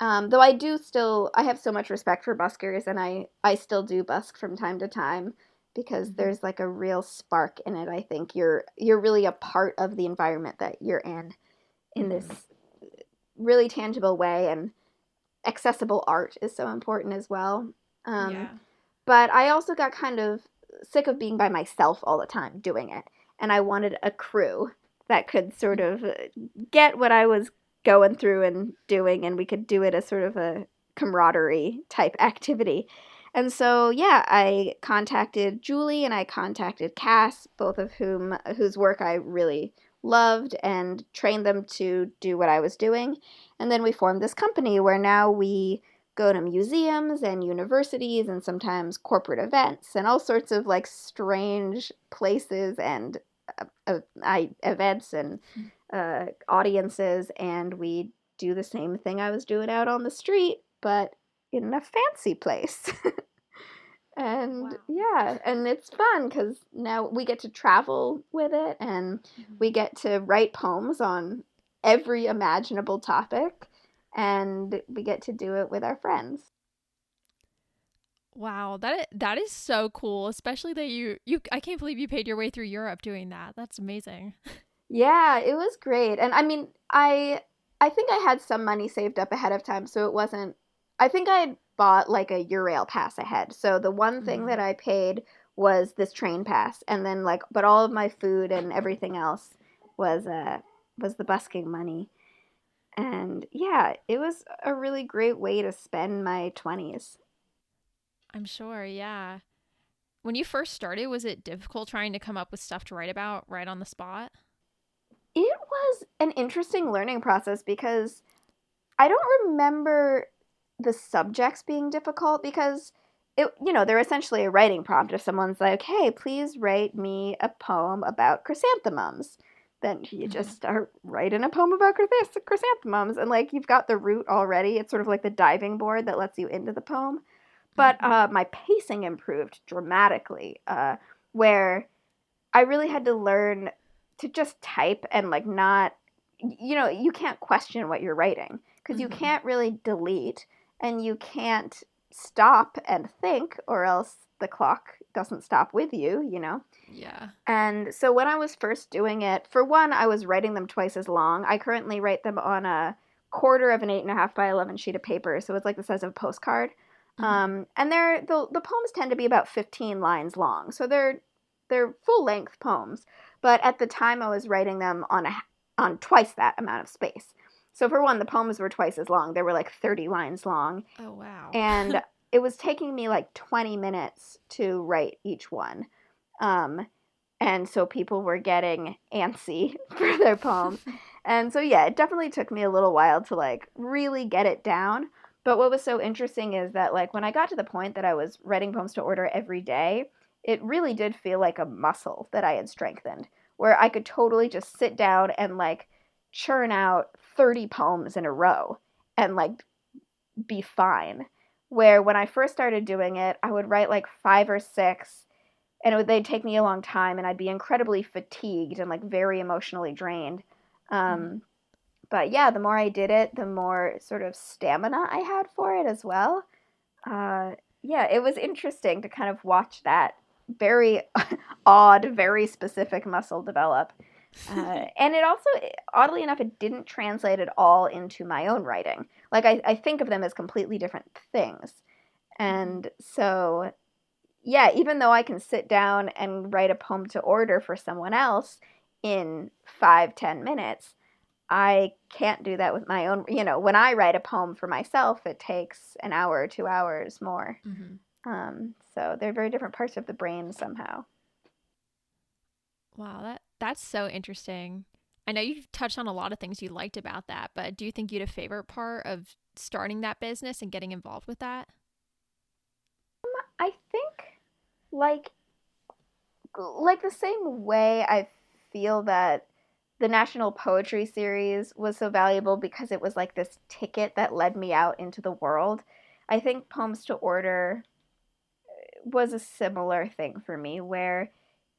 Um, though I do still, I have so much respect for buskers, and I, I still do busk from time to time because mm-hmm. there's like a real spark in it. I think you're you're really a part of the environment that you're in, in this really tangible way and accessible art is so important as well. Um, yeah. But I also got kind of sick of being by myself all the time doing it. And I wanted a crew that could sort of uh, get what I was going through and doing, and we could do it as sort of a camaraderie type activity. And so, yeah, I contacted Julie and I contacted Cass, both of whom whose work I really loved and trained them to do what I was doing. And then we formed this company where now we go to museums and universities and sometimes corporate events and all sorts of like strange places and uh, uh, I, events and hmm. uh, audiences. And we do the same thing I was doing out on the street, but in a fancy place. and wow. yeah and it's fun because now we get to travel with it and mm-hmm. we get to write poems on every imaginable topic and we get to do it with our friends wow that that is so cool especially that you you i can't believe you paid your way through europe doing that that's amazing yeah it was great and i mean i i think i had some money saved up ahead of time so it wasn't i think i bought like a Eurail pass ahead. So the one thing mm-hmm. that I paid was this train pass, and then like, but all of my food and everything else was uh was the busking money. And yeah, it was a really great way to spend my 20s. I'm sure, yeah. When you first started, was it difficult trying to come up with stuff to write about right on the spot? It was an interesting learning process because I don't remember the subjects being difficult because it you know they're essentially a writing prompt if someone's like hey please write me a poem about chrysanthemums then you just mm-hmm. start writing a poem about chrysanthemums and like you've got the root already it's sort of like the diving board that lets you into the poem but mm-hmm. uh, my pacing improved dramatically uh, where i really had to learn to just type and like not you know you can't question what you're writing because mm-hmm. you can't really delete and you can't stop and think or else the clock doesn't stop with you, you know? Yeah. And so when I was first doing it, for one, I was writing them twice as long. I currently write them on a quarter of an eight and a half by 11 sheet of paper. So it's like the size of a postcard. Mm-hmm. Um, and they're, the, the poems tend to be about 15 lines long. So they're, they're full length poems. But at the time I was writing them on a, on twice that amount of space. So for one, the poems were twice as long. They were like 30 lines long. Oh wow. And it was taking me like 20 minutes to write each one. Um and so people were getting antsy for their poems. and so yeah, it definitely took me a little while to like really get it down. But what was so interesting is that like when I got to the point that I was writing poems to order every day, it really did feel like a muscle that I had strengthened where I could totally just sit down and like churn out 30 poems in a row and like be fine. Where when I first started doing it, I would write like five or six and would, they'd take me a long time and I'd be incredibly fatigued and like very emotionally drained. Um, mm. But yeah, the more I did it, the more sort of stamina I had for it as well. Uh, yeah, it was interesting to kind of watch that very odd, very specific muscle develop. Uh, and it also, oddly enough, it didn't translate at all into my own writing. Like, I, I think of them as completely different things. And so, yeah, even though I can sit down and write a poem to order for someone else in five, ten minutes, I can't do that with my own. You know, when I write a poem for myself, it takes an hour or two hours more. Mm-hmm. Um, so they're very different parts of the brain somehow. Wow, that that's so interesting. I know you've touched on a lot of things you liked about that, but do you think you had a favorite part of starting that business and getting involved with that? Um, I think like like the same way I feel that the National Poetry Series was so valuable because it was like this ticket that led me out into the world. I think Poems to Order uh, was a similar thing for me where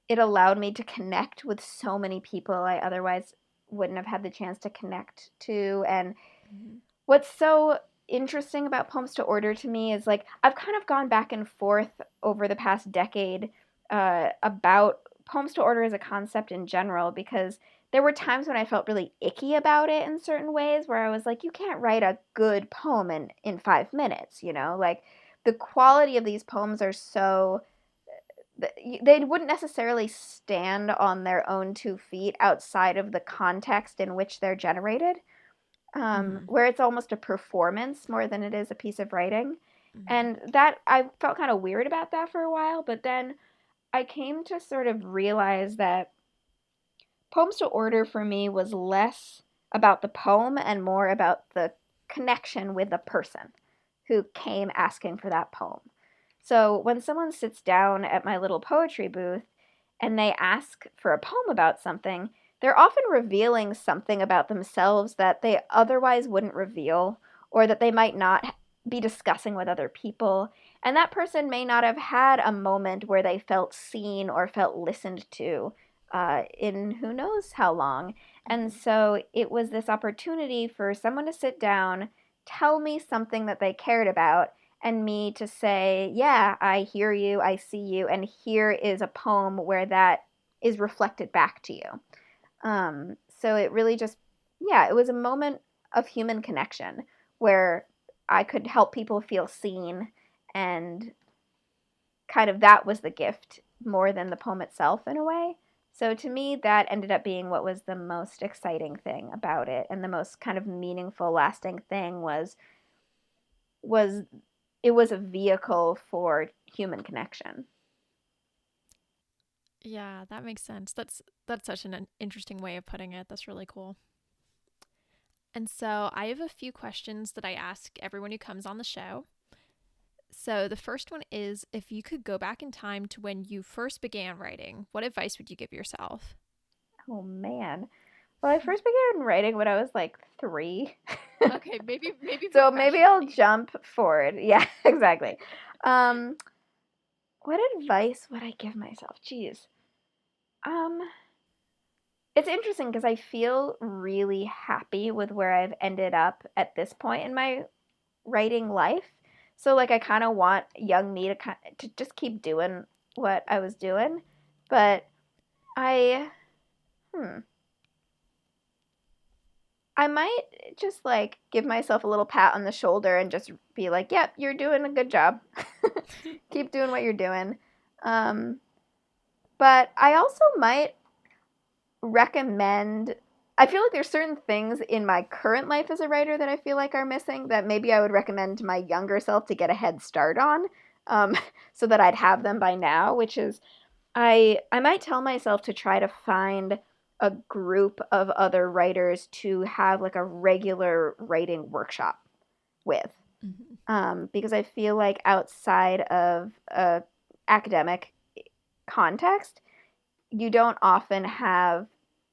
it allowed me to connect with so many people I otherwise wouldn't have had the chance to connect to. And mm-hmm. what's so interesting about Poems to Order to me is like I've kind of gone back and forth over the past decade uh, about Poems to Order as a concept in general because there were times when I felt really icky about it in certain ways where I was like, you can't write a good poem in, in five minutes, you know? Like the quality of these poems are so they wouldn't necessarily stand on their own two feet outside of the context in which they're generated, um, mm-hmm. where it's almost a performance more than it is a piece of writing. Mm-hmm. And that I felt kind of weird about that for a while, but then I came to sort of realize that Poems to Order for me was less about the poem and more about the connection with the person who came asking for that poem. So when someone sits down at my little poetry booth and they ask for a poem about something, they're often revealing something about themselves that they otherwise wouldn't reveal or that they might not be discussing with other people. And that person may not have had a moment where they felt seen or felt listened to uh, in who knows how long. And mm-hmm. so it was this opportunity for someone to sit down, tell me something that they cared about, and me to say, Yeah, I hear you, I see you, and here is a poem where that is reflected back to you. Um, so it really just, yeah, it was a moment of human connection where I could help people feel seen, and kind of that was the gift more than the poem itself in a way. So to me, that ended up being what was the most exciting thing about it, and the most kind of meaningful, lasting thing was was it was a vehicle for human connection. Yeah, that makes sense. That's that's such an interesting way of putting it. That's really cool. And so, I have a few questions that I ask everyone who comes on the show. So, the first one is if you could go back in time to when you first began writing, what advice would you give yourself? Oh man. Well, I first began writing when I was like three. okay, maybe maybe. so maybe I'll jump forward. Yeah, exactly. Um, what advice would I give myself? Jeez. Um, it's interesting because I feel really happy with where I've ended up at this point in my writing life. So like I kind of want young me to kind to just keep doing what I was doing, but I hmm I might just like give myself a little pat on the shoulder and just be like, "Yep, you're doing a good job. Keep doing what you're doing." Um, but I also might recommend. I feel like there's certain things in my current life as a writer that I feel like are missing that maybe I would recommend to my younger self to get a head start on, um, so that I'd have them by now. Which is, I I might tell myself to try to find a group of other writers to have like a regular writing workshop with. Mm-hmm. Um, because I feel like outside of a academic context, you don't often have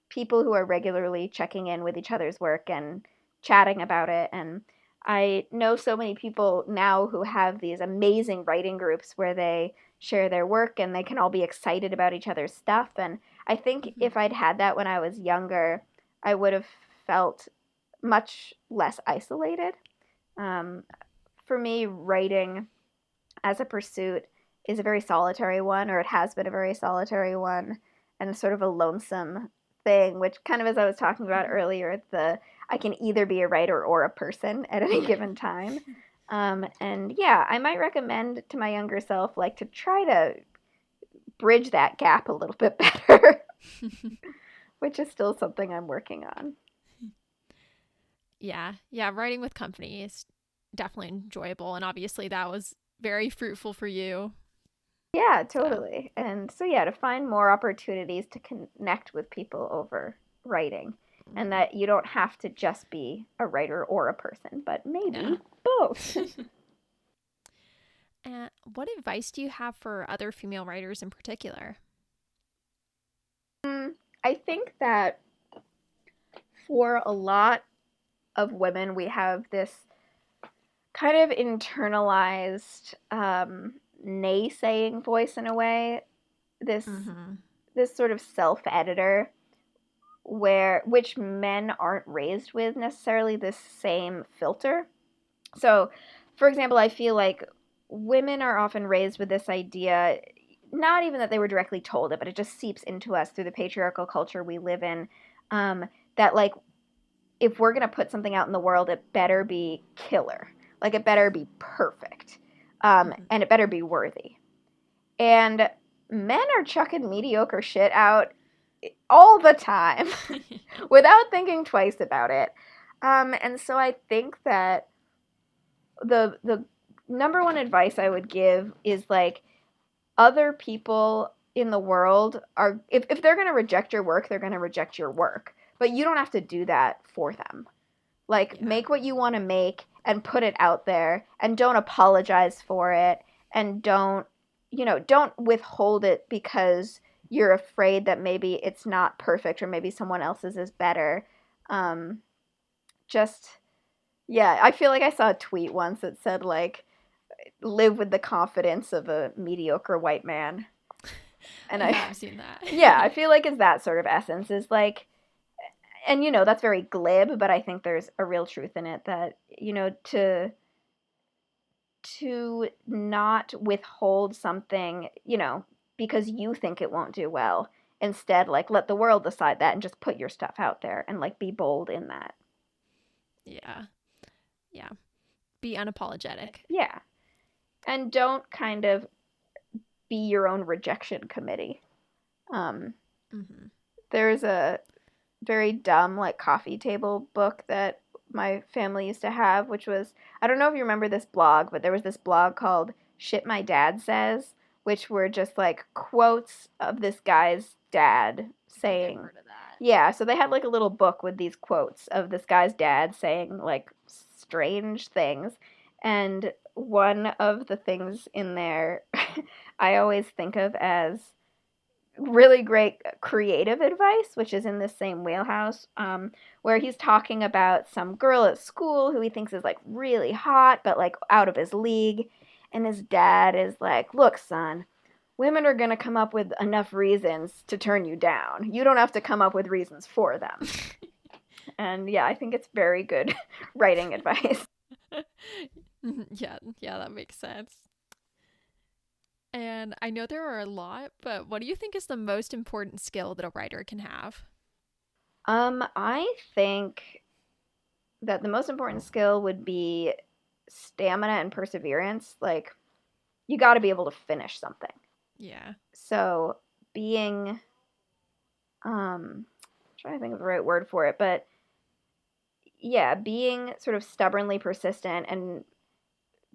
people who are regularly checking in with each other's work and chatting about it. And I know so many people now who have these amazing writing groups where they share their work and they can all be excited about each other's stuff. And I think mm-hmm. if I'd had that when I was younger, I would have felt much less isolated. Um, for me, writing as a pursuit is a very solitary one, or it has been a very solitary one, and sort of a lonesome thing, which kind of as I was talking about mm-hmm. earlier, the I can either be a writer or a person at any given time. Um, and yeah, I might recommend to my younger self like to try to bridge that gap a little bit better, which is still something I'm working on. Yeah. Yeah. Writing with company is definitely enjoyable. And obviously, that was very fruitful for you. Yeah, totally. So. And so, yeah, to find more opportunities to connect with people over writing and mm-hmm. that you don't have to just be a writer or a person, but maybe yeah. both. uh, what advice do you have for other female writers in particular? Mm, I think that for a lot of women, we have this kind of internalized um, naysaying voice in a way. This mm-hmm. this sort of self editor where which men aren't raised with necessarily this same filter. So, for example, I feel like women are often raised with this idea not even that they were directly told it, but it just seeps into us through the patriarchal culture we live in. Um, that like, if we're gonna put something out in the world, it better be killer. Like it better be perfect, um, mm-hmm. and it better be worthy. And men are chucking mediocre shit out all the time without thinking twice about it. Um, and so I think that the the number one advice I would give is like other people in the world are if, if they're gonna reject your work, they're gonna reject your work. But you don't have to do that for them. Like yeah. make what you want to make and put it out there and don't apologize for it and don't you know, don't withhold it because you're afraid that maybe it's not perfect or maybe someone else's is better. Um, just, yeah, I feel like I saw a tweet once that said, like, live with the confidence of a mediocre white man. And I, have seen that. yeah, I feel like it's that sort of essence is like, and you know, that's very glib, but I think there's a real truth in it that, you know, to to not withhold something, you know, because you think it won't do well. Instead, like let the world decide that and just put your stuff out there and like be bold in that. Yeah. Yeah. Be unapologetic. Yeah. And don't kind of be your own rejection committee. Um mm-hmm. there's a very dumb like coffee table book that my family used to have, which was I don't know if you remember this blog, but there was this blog called Shit My Dad Says which were just like quotes of this guy's dad saying yeah so they had like a little book with these quotes of this guy's dad saying like strange things and one of the things in there i always think of as really great creative advice which is in the same wheelhouse um, where he's talking about some girl at school who he thinks is like really hot but like out of his league and his dad is like, Look, son, women are going to come up with enough reasons to turn you down. You don't have to come up with reasons for them. and yeah, I think it's very good writing advice. yeah, yeah, that makes sense. And I know there are a lot, but what do you think is the most important skill that a writer can have? Um, I think that the most important skill would be stamina and perseverance, like you got to be able to finish something. Yeah. So being, um, I'm trying to think of the right word for it, but yeah, being sort of stubbornly persistent and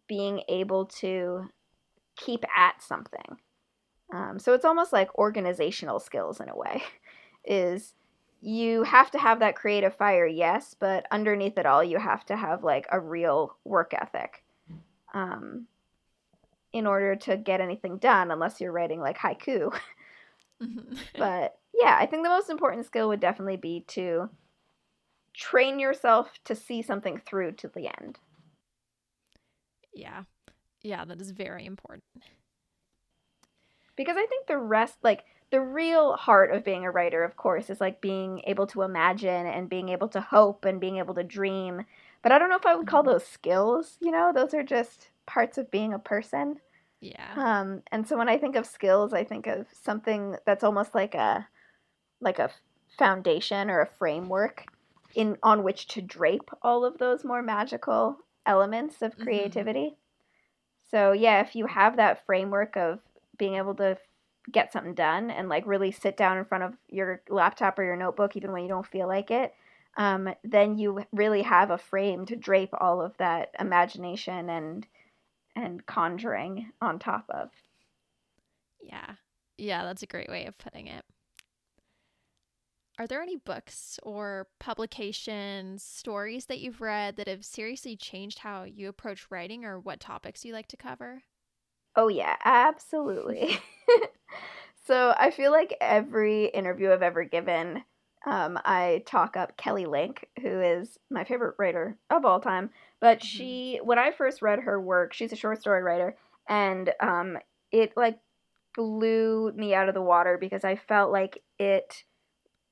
being able to keep at something. Um, so it's almost like organizational skills in a way. Is you have to have that creative fire, yes, but underneath it all, you have to have like a real work ethic um, in order to get anything done, unless you're writing like haiku. Mm-hmm. but yeah, I think the most important skill would definitely be to train yourself to see something through to the end. Yeah. Yeah, that is very important. Because I think the rest, like, the real heart of being a writer, of course, is like being able to imagine and being able to hope and being able to dream. But I don't know if I would call mm-hmm. those skills, you know, those are just parts of being a person. Yeah. Um, and so when I think of skills, I think of something that's almost like a like a foundation or a framework in on which to drape all of those more magical elements of mm-hmm. creativity. Mm-hmm. So yeah, if you have that framework of being able to get something done and like really sit down in front of your laptop or your notebook even when you don't feel like it um, then you really have a frame to drape all of that imagination and and conjuring on top of. Yeah. Yeah, that's a great way of putting it. Are there any books or publications, stories that you've read that have seriously changed how you approach writing or what topics you like to cover? Oh, yeah, absolutely. so I feel like every interview I've ever given, um, I talk up Kelly Link, who is my favorite writer of all time. But mm-hmm. she, when I first read her work, she's a short story writer, and um, it like blew me out of the water because I felt like it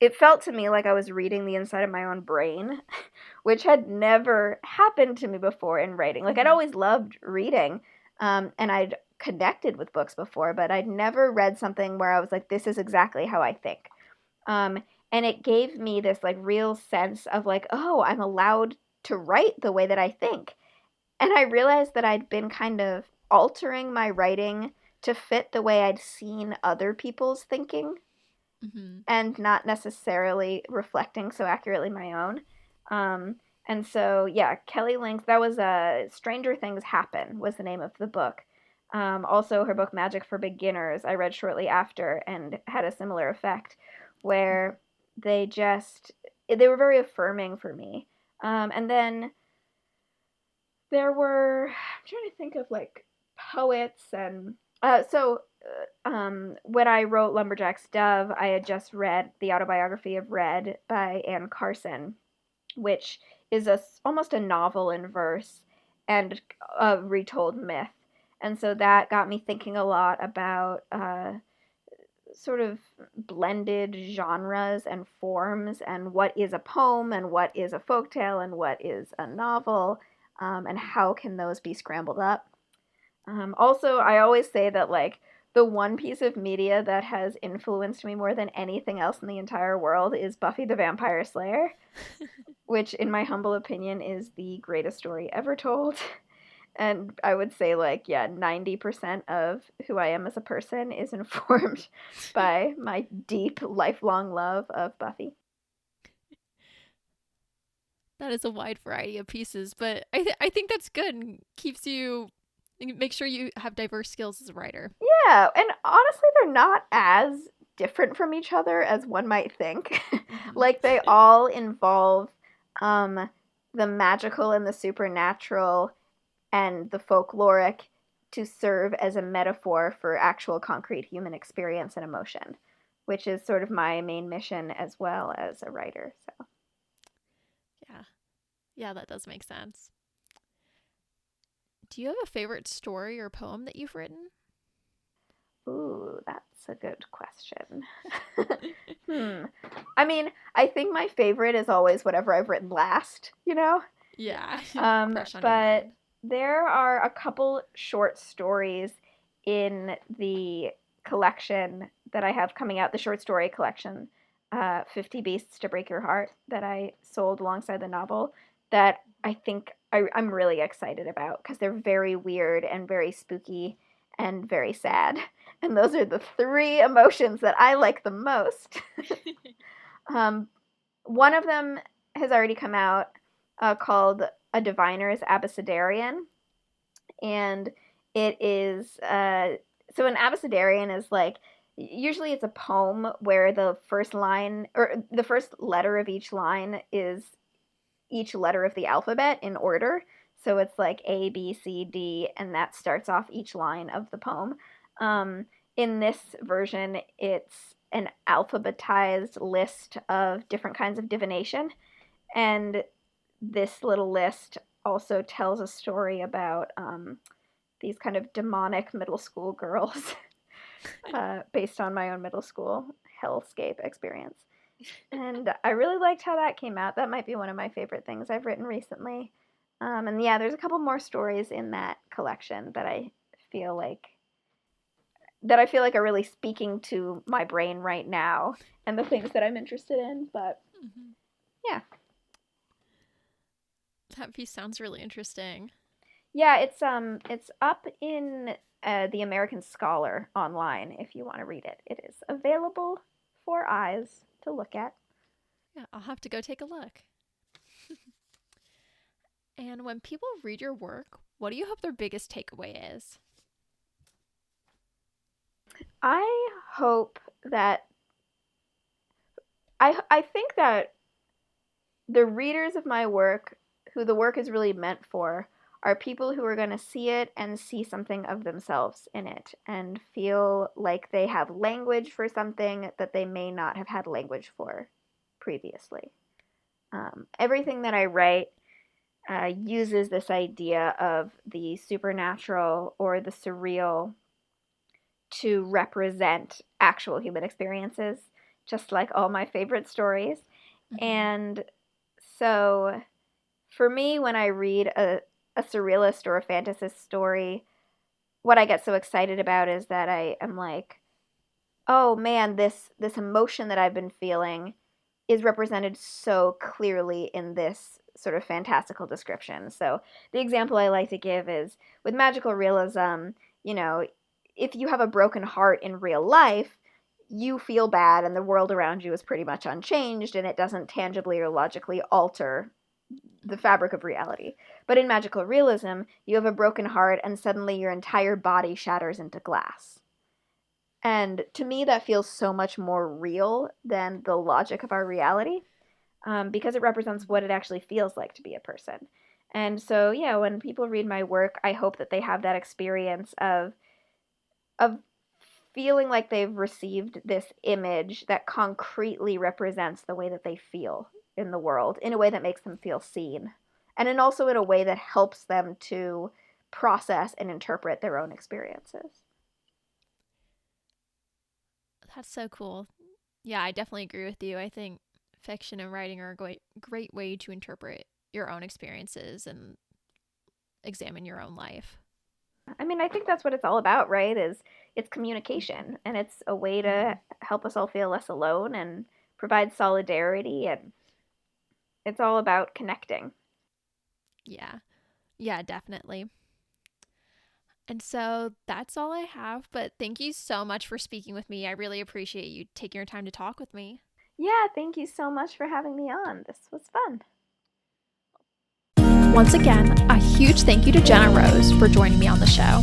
it felt to me like I was reading the inside of my own brain, which had never happened to me before in writing. Like I'd mm-hmm. always loved reading, um, and I'd connected with books before, but I'd never read something where I was like, "This is exactly how I think," um, and it gave me this like real sense of like, "Oh, I'm allowed to write the way that I think," and I realized that I'd been kind of altering my writing to fit the way I'd seen other people's thinking mm-hmm. and not necessarily reflecting so accurately my own. Um, and so, yeah, Kelly Link, that was a uh, Stranger Things Happen was the name of the book. Um, also, her book Magic for Beginners, I read shortly after and had a similar effect where they just, they were very affirming for me. Um, and then there were, I'm trying to think of like poets and uh, so, um, when I wrote Lumberjack's Dove, I had just read the autobiography of Red by Anne Carson, which is a, almost a novel in verse and a retold myth. And so that got me thinking a lot about uh, sort of blended genres and forms and what is a poem and what is a folktale and what is a novel um, and how can those be scrambled up. Um, also, I always say that like the one piece of media that has influenced me more than anything else in the entire world is Buffy the Vampire Slayer, which, in my humble opinion, is the greatest story ever told. And I would say, like, yeah, 90% of who I am as a person is informed by my deep, lifelong love of Buffy. That is a wide variety of pieces, but I, th- I think that's good and keeps you make sure you have diverse skills as a writer. Yeah, and honestly, they're not as different from each other as one might think. Mm-hmm. like they all involve um, the magical and the supernatural and the folkloric to serve as a metaphor for actual concrete human experience and emotion, which is sort of my main mission as well as a writer. So, yeah, yeah, that does make sense. Do you have a favorite story or poem that you've written? Ooh, that's a good question. hmm. I mean, I think my favorite is always whatever I've written last, you know? Yeah. Um, but there are a couple short stories in the collection that I have coming out, the short story collection, uh, 50 Beasts to Break Your Heart, that I sold alongside the novel, that I think I, I'm really excited about because they're very weird and very spooky and very sad. And those are the three emotions that I like the most. um, one of them has already come out uh, called A Diviner's Abecedarian. And it is, uh, so an abecedarian is like, usually it's a poem where the first line, or the first letter of each line is each letter of the alphabet in order. So it's like A, B, C, D, and that starts off each line of the poem. Um, in this version, it's an alphabetized list of different kinds of divination. And this little list also tells a story about um, these kind of demonic middle school girls uh, based on my own middle school hellscape experience and I really liked how that came out. That might be one of my favorite things I've written recently. Um, and yeah, there's a couple more stories in that collection that I feel like that I feel like are really speaking to my brain right now and the things that I'm interested in. But mm-hmm. yeah, that piece sounds really interesting. Yeah, it's um, it's up in uh, the American Scholar online if you want to read it. It is available for eyes to look at. Yeah, I'll have to go take a look. and when people read your work, what do you hope their biggest takeaway is? I hope that I I think that the readers of my work who the work is really meant for are people who are going to see it and see something of themselves in it and feel like they have language for something that they may not have had language for previously. Um, everything that I write uh, uses this idea of the supernatural or the surreal to represent actual human experiences, just like all my favorite stories. Mm-hmm. And so for me, when I read a, a surrealist or a fantasist story, what I get so excited about is that I am like, oh man, this this emotion that I've been feeling is represented so clearly in this sort of fantastical description. So the example I like to give is with magical realism, you know, if you have a broken heart in real life, you feel bad and the world around you is pretty much unchanged and it doesn't tangibly or logically alter the fabric of reality. But in magical realism, you have a broken heart and suddenly your entire body shatters into glass. And to me, that feels so much more real than the logic of our reality um, because it represents what it actually feels like to be a person. And so, yeah, when people read my work, I hope that they have that experience of of feeling like they've received this image that concretely represents the way that they feel in the world in a way that makes them feel seen and in also in a way that helps them to process and interpret their own experiences. That's so cool. Yeah, I definitely agree with you. I think fiction and writing are a great great way to interpret your own experiences and examine your own life. I mean, I think that's what it's all about, right? Is it's communication and it's a way to mm-hmm. help us all feel less alone and provide solidarity and it's all about connecting. Yeah. Yeah, definitely. And so that's all I have. But thank you so much for speaking with me. I really appreciate you taking your time to talk with me. Yeah, thank you so much for having me on. This was fun. Once again, a huge thank you to Jenna Rose for joining me on the show.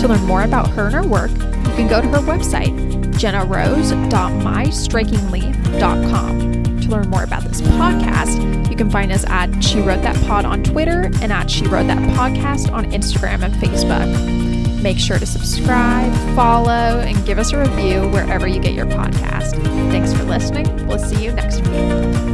To learn more about her and her work, you can go to her website, jennarose.mystrikingly.com. Learn more about this podcast, you can find us at She Wrote That Pod on Twitter and at She Wrote That Podcast on Instagram and Facebook. Make sure to subscribe, follow, and give us a review wherever you get your podcast. Thanks for listening. We'll see you next week.